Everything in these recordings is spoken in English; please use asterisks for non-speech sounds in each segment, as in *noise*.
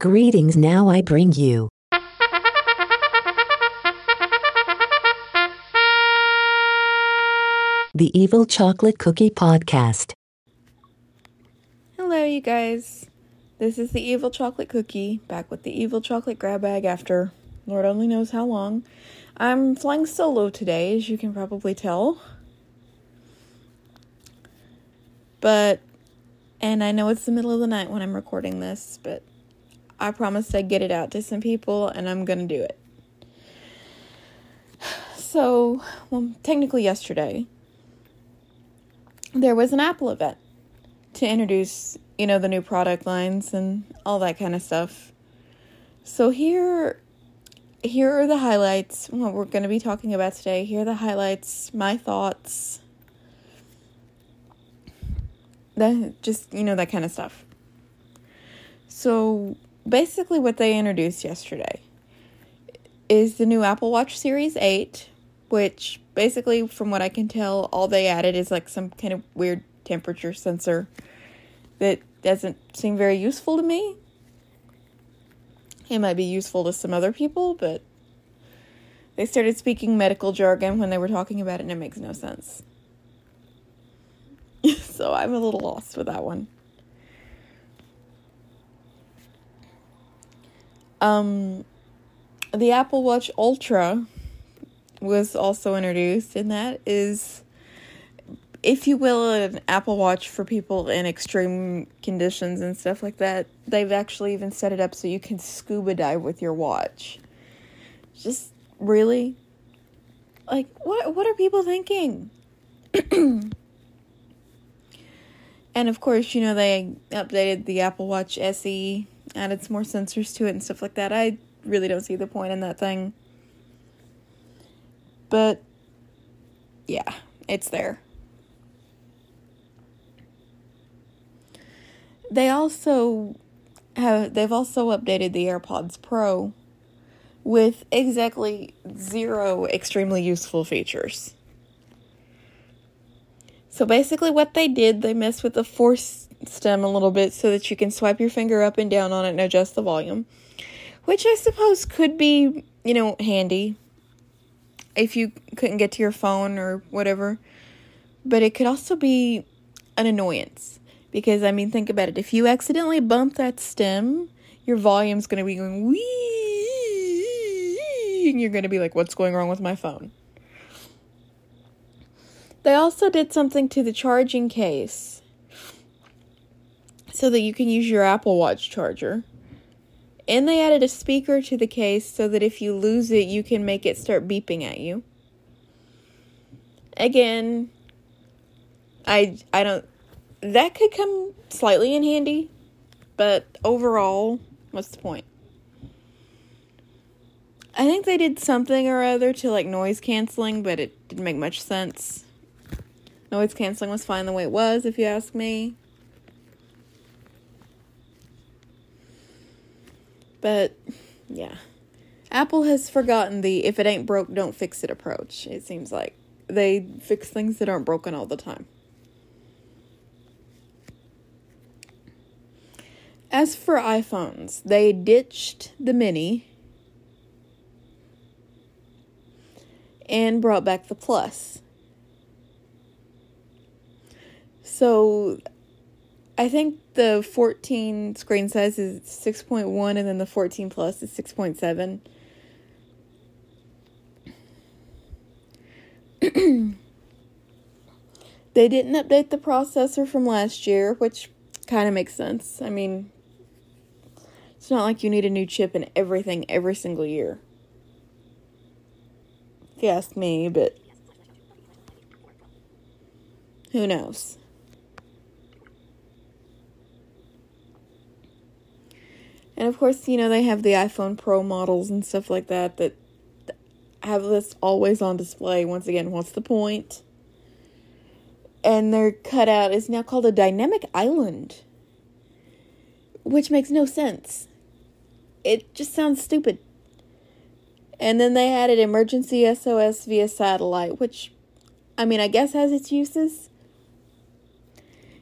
Greetings, now I bring you. The Evil Chocolate Cookie Podcast. Hello, you guys. This is the Evil Chocolate Cookie, back with the Evil Chocolate Grab Bag after Lord only knows how long. I'm flying solo today, as you can probably tell. But, and I know it's the middle of the night when I'm recording this, but I promised I'd get it out to some people, and I'm gonna do it. So, well, technically, yesterday, there was an Apple event to introduce, you know, the new product lines and all that kind of stuff. So here here are the highlights what we're going to be talking about today. Here are the highlights, my thoughts. That just, you know, that kind of stuff. So, basically what they introduced yesterday is the new Apple Watch Series 8 which basically, from what I can tell, all they added is like some kind of weird temperature sensor that doesn't seem very useful to me. It might be useful to some other people, but they started speaking medical jargon when they were talking about it, and it makes no sense. *laughs* so I'm a little lost with that one. Um, the Apple Watch Ultra was also introduced, and that is, if you will, an Apple Watch for people in extreme conditions and stuff like that. They've actually even set it up so you can scuba dive with your watch. Just really, like, what what are people thinking? *clears throat* and of course, you know they updated the Apple Watch SE, added some more sensors to it and stuff like that. I really don't see the point in that thing. But yeah, it's there. They also have they've also updated the AirPods Pro with exactly zero extremely useful features. So basically what they did, they messed with the force stem a little bit so that you can swipe your finger up and down on it and adjust the volume, which I suppose could be, you know, handy if you couldn't get to your phone or whatever. But it could also be an annoyance because I mean, think about it. If you accidentally bump that stem, your volume's going to be going wee, and you're going to be like, "What's going wrong with my phone?" They also did something to the charging case so that you can use your Apple Watch charger. And they added a speaker to the case so that if you lose it, you can make it start beeping at you. Again, I I don't that could come slightly in handy, but overall, what's the point? I think they did something or other to like noise canceling, but it didn't make much sense. Noise canceling was fine the way it was, if you ask me. But yeah. Apple has forgotten the if it ain't broke, don't fix it approach. It seems like they fix things that aren't broken all the time. As for iPhones, they ditched the mini and brought back the plus. So I think the 14 screen size is 6.1 and then the 14 plus is 6.7. *clears throat* they didn't update the processor from last year, which kind of makes sense. I mean, it's not like you need a new chip in everything every single year. If you ask me, but who knows? And of course, you know, they have the iPhone Pro models and stuff like that that have this always on display. Once again, what's the point? And their cutout is now called a dynamic island, which makes no sense. It just sounds stupid. And then they added emergency SOS via satellite, which, I mean, I guess has its uses.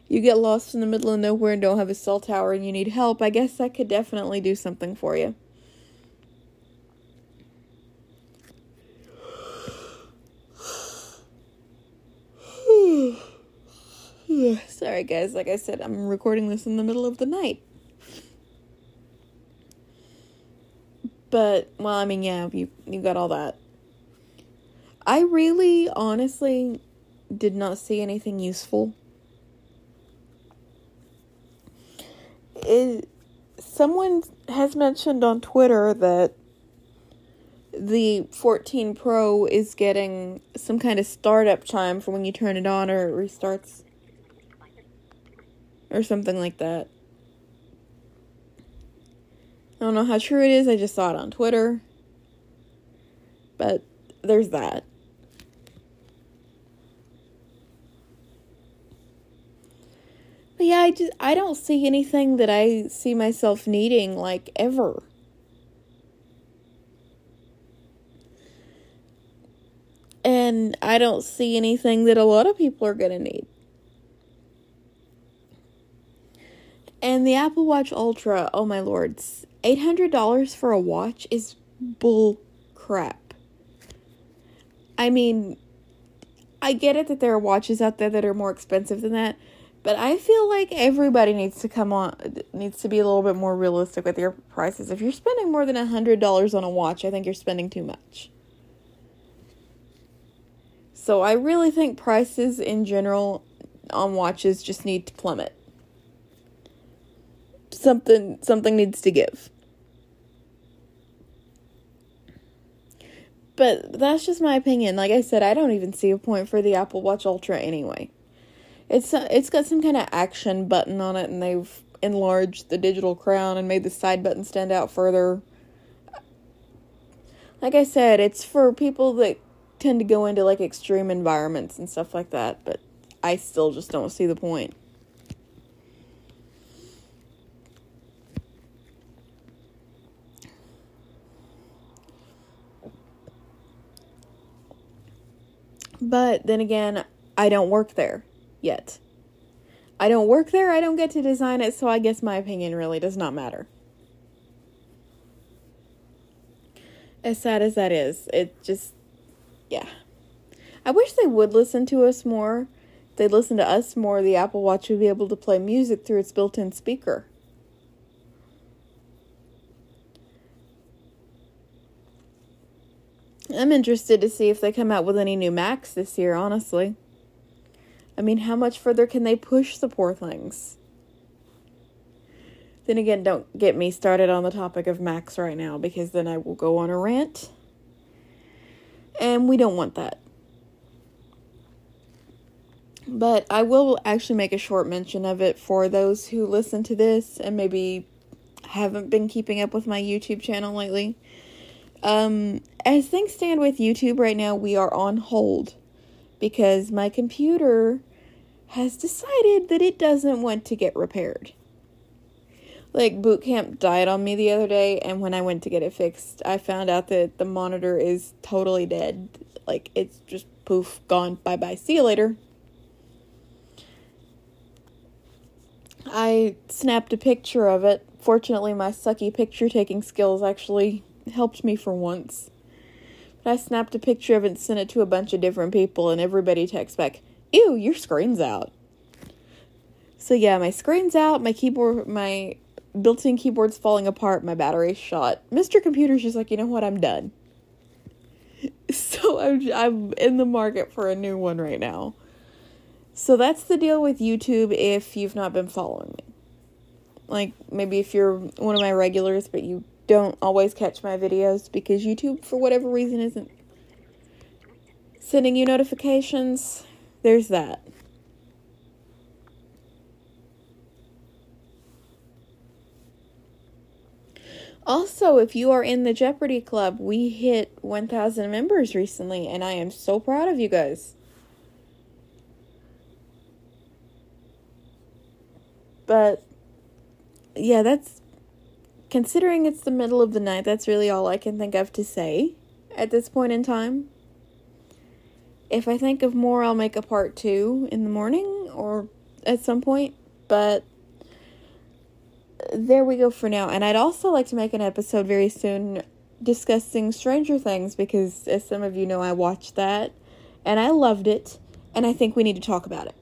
You get lost in the middle of nowhere and don't have a cell tower and you need help, I guess that could definitely do something for you. *sighs* Sorry, guys. Like I said, I'm recording this in the middle of the night. But, well, I mean, yeah, you, you got all that. I really, honestly, did not see anything useful. It, someone has mentioned on Twitter that the 14 Pro is getting some kind of startup time for when you turn it on or it restarts. Or something like that. I don't know how true it is, I just saw it on Twitter. But there's that. But yeah, I just I don't see anything that I see myself needing like ever. And I don't see anything that a lot of people are going to need. And the Apple Watch Ultra, oh my lords, $800 for a watch is bull crap. I mean, I get it that there are watches out there that are more expensive than that, but I feel like everybody needs to come on needs to be a little bit more realistic with your prices. If you're spending more than $100 on a watch, I think you're spending too much. So I really think prices in general on watches just need to plummet. Something something needs to give. But that's just my opinion. Like I said, I don't even see a point for the Apple Watch Ultra anyway. It's uh, it's got some kind of action button on it and they've enlarged the digital crown and made the side button stand out further. Like I said, it's for people that tend to go into like extreme environments and stuff like that, but I still just don't see the point. But then again, I don't work there yet. I don't work there, I don't get to design it, so I guess my opinion really does not matter. As sad as that is, it just yeah. I wish they would listen to us more. If they listen to us more, the Apple Watch would be able to play music through its built in speaker. I'm interested to see if they come out with any new Macs this year, honestly. I mean, how much further can they push the poor things? Then again, don't get me started on the topic of Macs right now because then I will go on a rant and we don't want that. But I will actually make a short mention of it for those who listen to this and maybe haven't been keeping up with my YouTube channel lately. Um, as things stand with YouTube right now, we are on hold because my computer has decided that it doesn't want to get repaired. Like boot camp died on me the other day and when I went to get it fixed, I found out that the monitor is totally dead. Like it's just poof, gone, bye-bye. See you later. I snapped a picture of it. Fortunately, my sucky picture taking skills actually helped me for once. But I snapped a picture of it and sent it to a bunch of different people, and everybody texts back, Ew, your screen's out. So yeah, my screen's out, my keyboard, my built-in keyboard's falling apart, my battery's shot. Mr. Computer's just like, you know what, I'm done. *laughs* So I'm I'm in the market for a new one right now. So that's the deal with YouTube if you've not been following me. Like maybe if you're one of my regulars but you don't always catch my videos because YouTube for whatever reason isn't sending you notifications. There's that. Also, if you are in the Jeopardy Club, we hit 1,000 members recently, and I am so proud of you guys. But, yeah, that's. Considering it's the middle of the night, that's really all I can think of to say at this point in time. If I think of more, I'll make a part two in the morning or at some point, but there we go for now. And I'd also like to make an episode very soon discussing Stranger Things because, as some of you know, I watched that and I loved it, and I think we need to talk about it.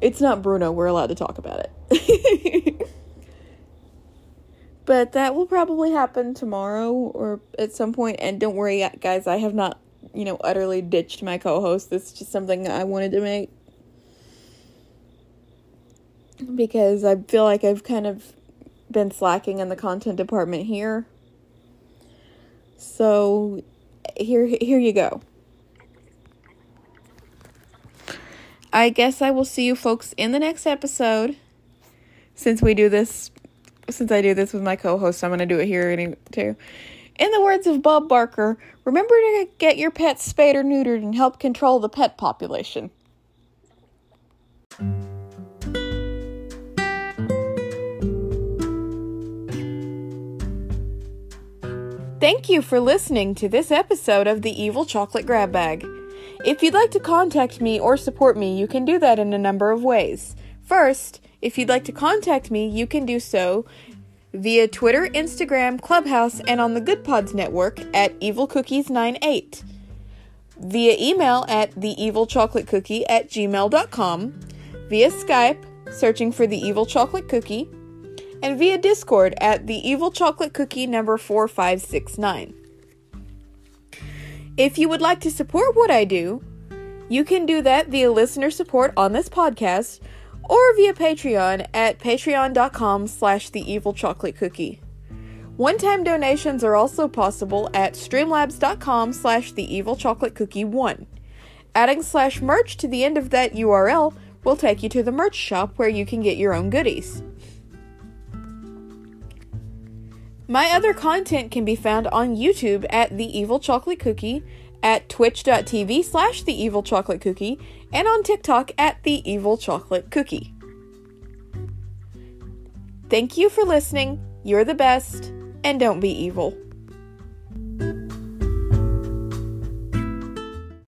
It's not Bruno, we're allowed to talk about it. *laughs* but that will probably happen tomorrow or at some point, and don't worry, guys, I have not, you know, utterly ditched my co host. This is just something I wanted to make because I feel like I've kind of been slacking in the content department here. So here here you go. I guess I will see you folks in the next episode. Since we do this since I do this with my co-host, I'm going to do it here too. In the words of Bob Barker, remember to get your pets spayed or neutered and help control the pet population. Thank you for listening to this episode of the Evil Chocolate Grab Bag. If you'd like to contact me or support me, you can do that in a number of ways. First, if you'd like to contact me, you can do so via Twitter, Instagram, Clubhouse, and on the Goodpods network at evilcookies98, via email at theevilchocolatecookie at gmail.com, via Skype, searching for the Evil Chocolate Cookie, and via Discord at the Evil Chocolate Cookie number 4569. If you would like to support what I do, you can do that via listener support on this podcast or via Patreon at patreon.com slash the evil chocolate cookie. One-time donations are also possible at streamlabs.com slash the evil chocolate cookie 1. Adding slash merch to the end of that URL will take you to the merch shop where you can get your own goodies. My other content can be found on YouTube at The Evil Chocolate Cookie, at twitch.tv slash The Evil Chocolate Cookie, and on TikTok at The Evil Chocolate Cookie. Thank you for listening. You're the best, and don't be evil.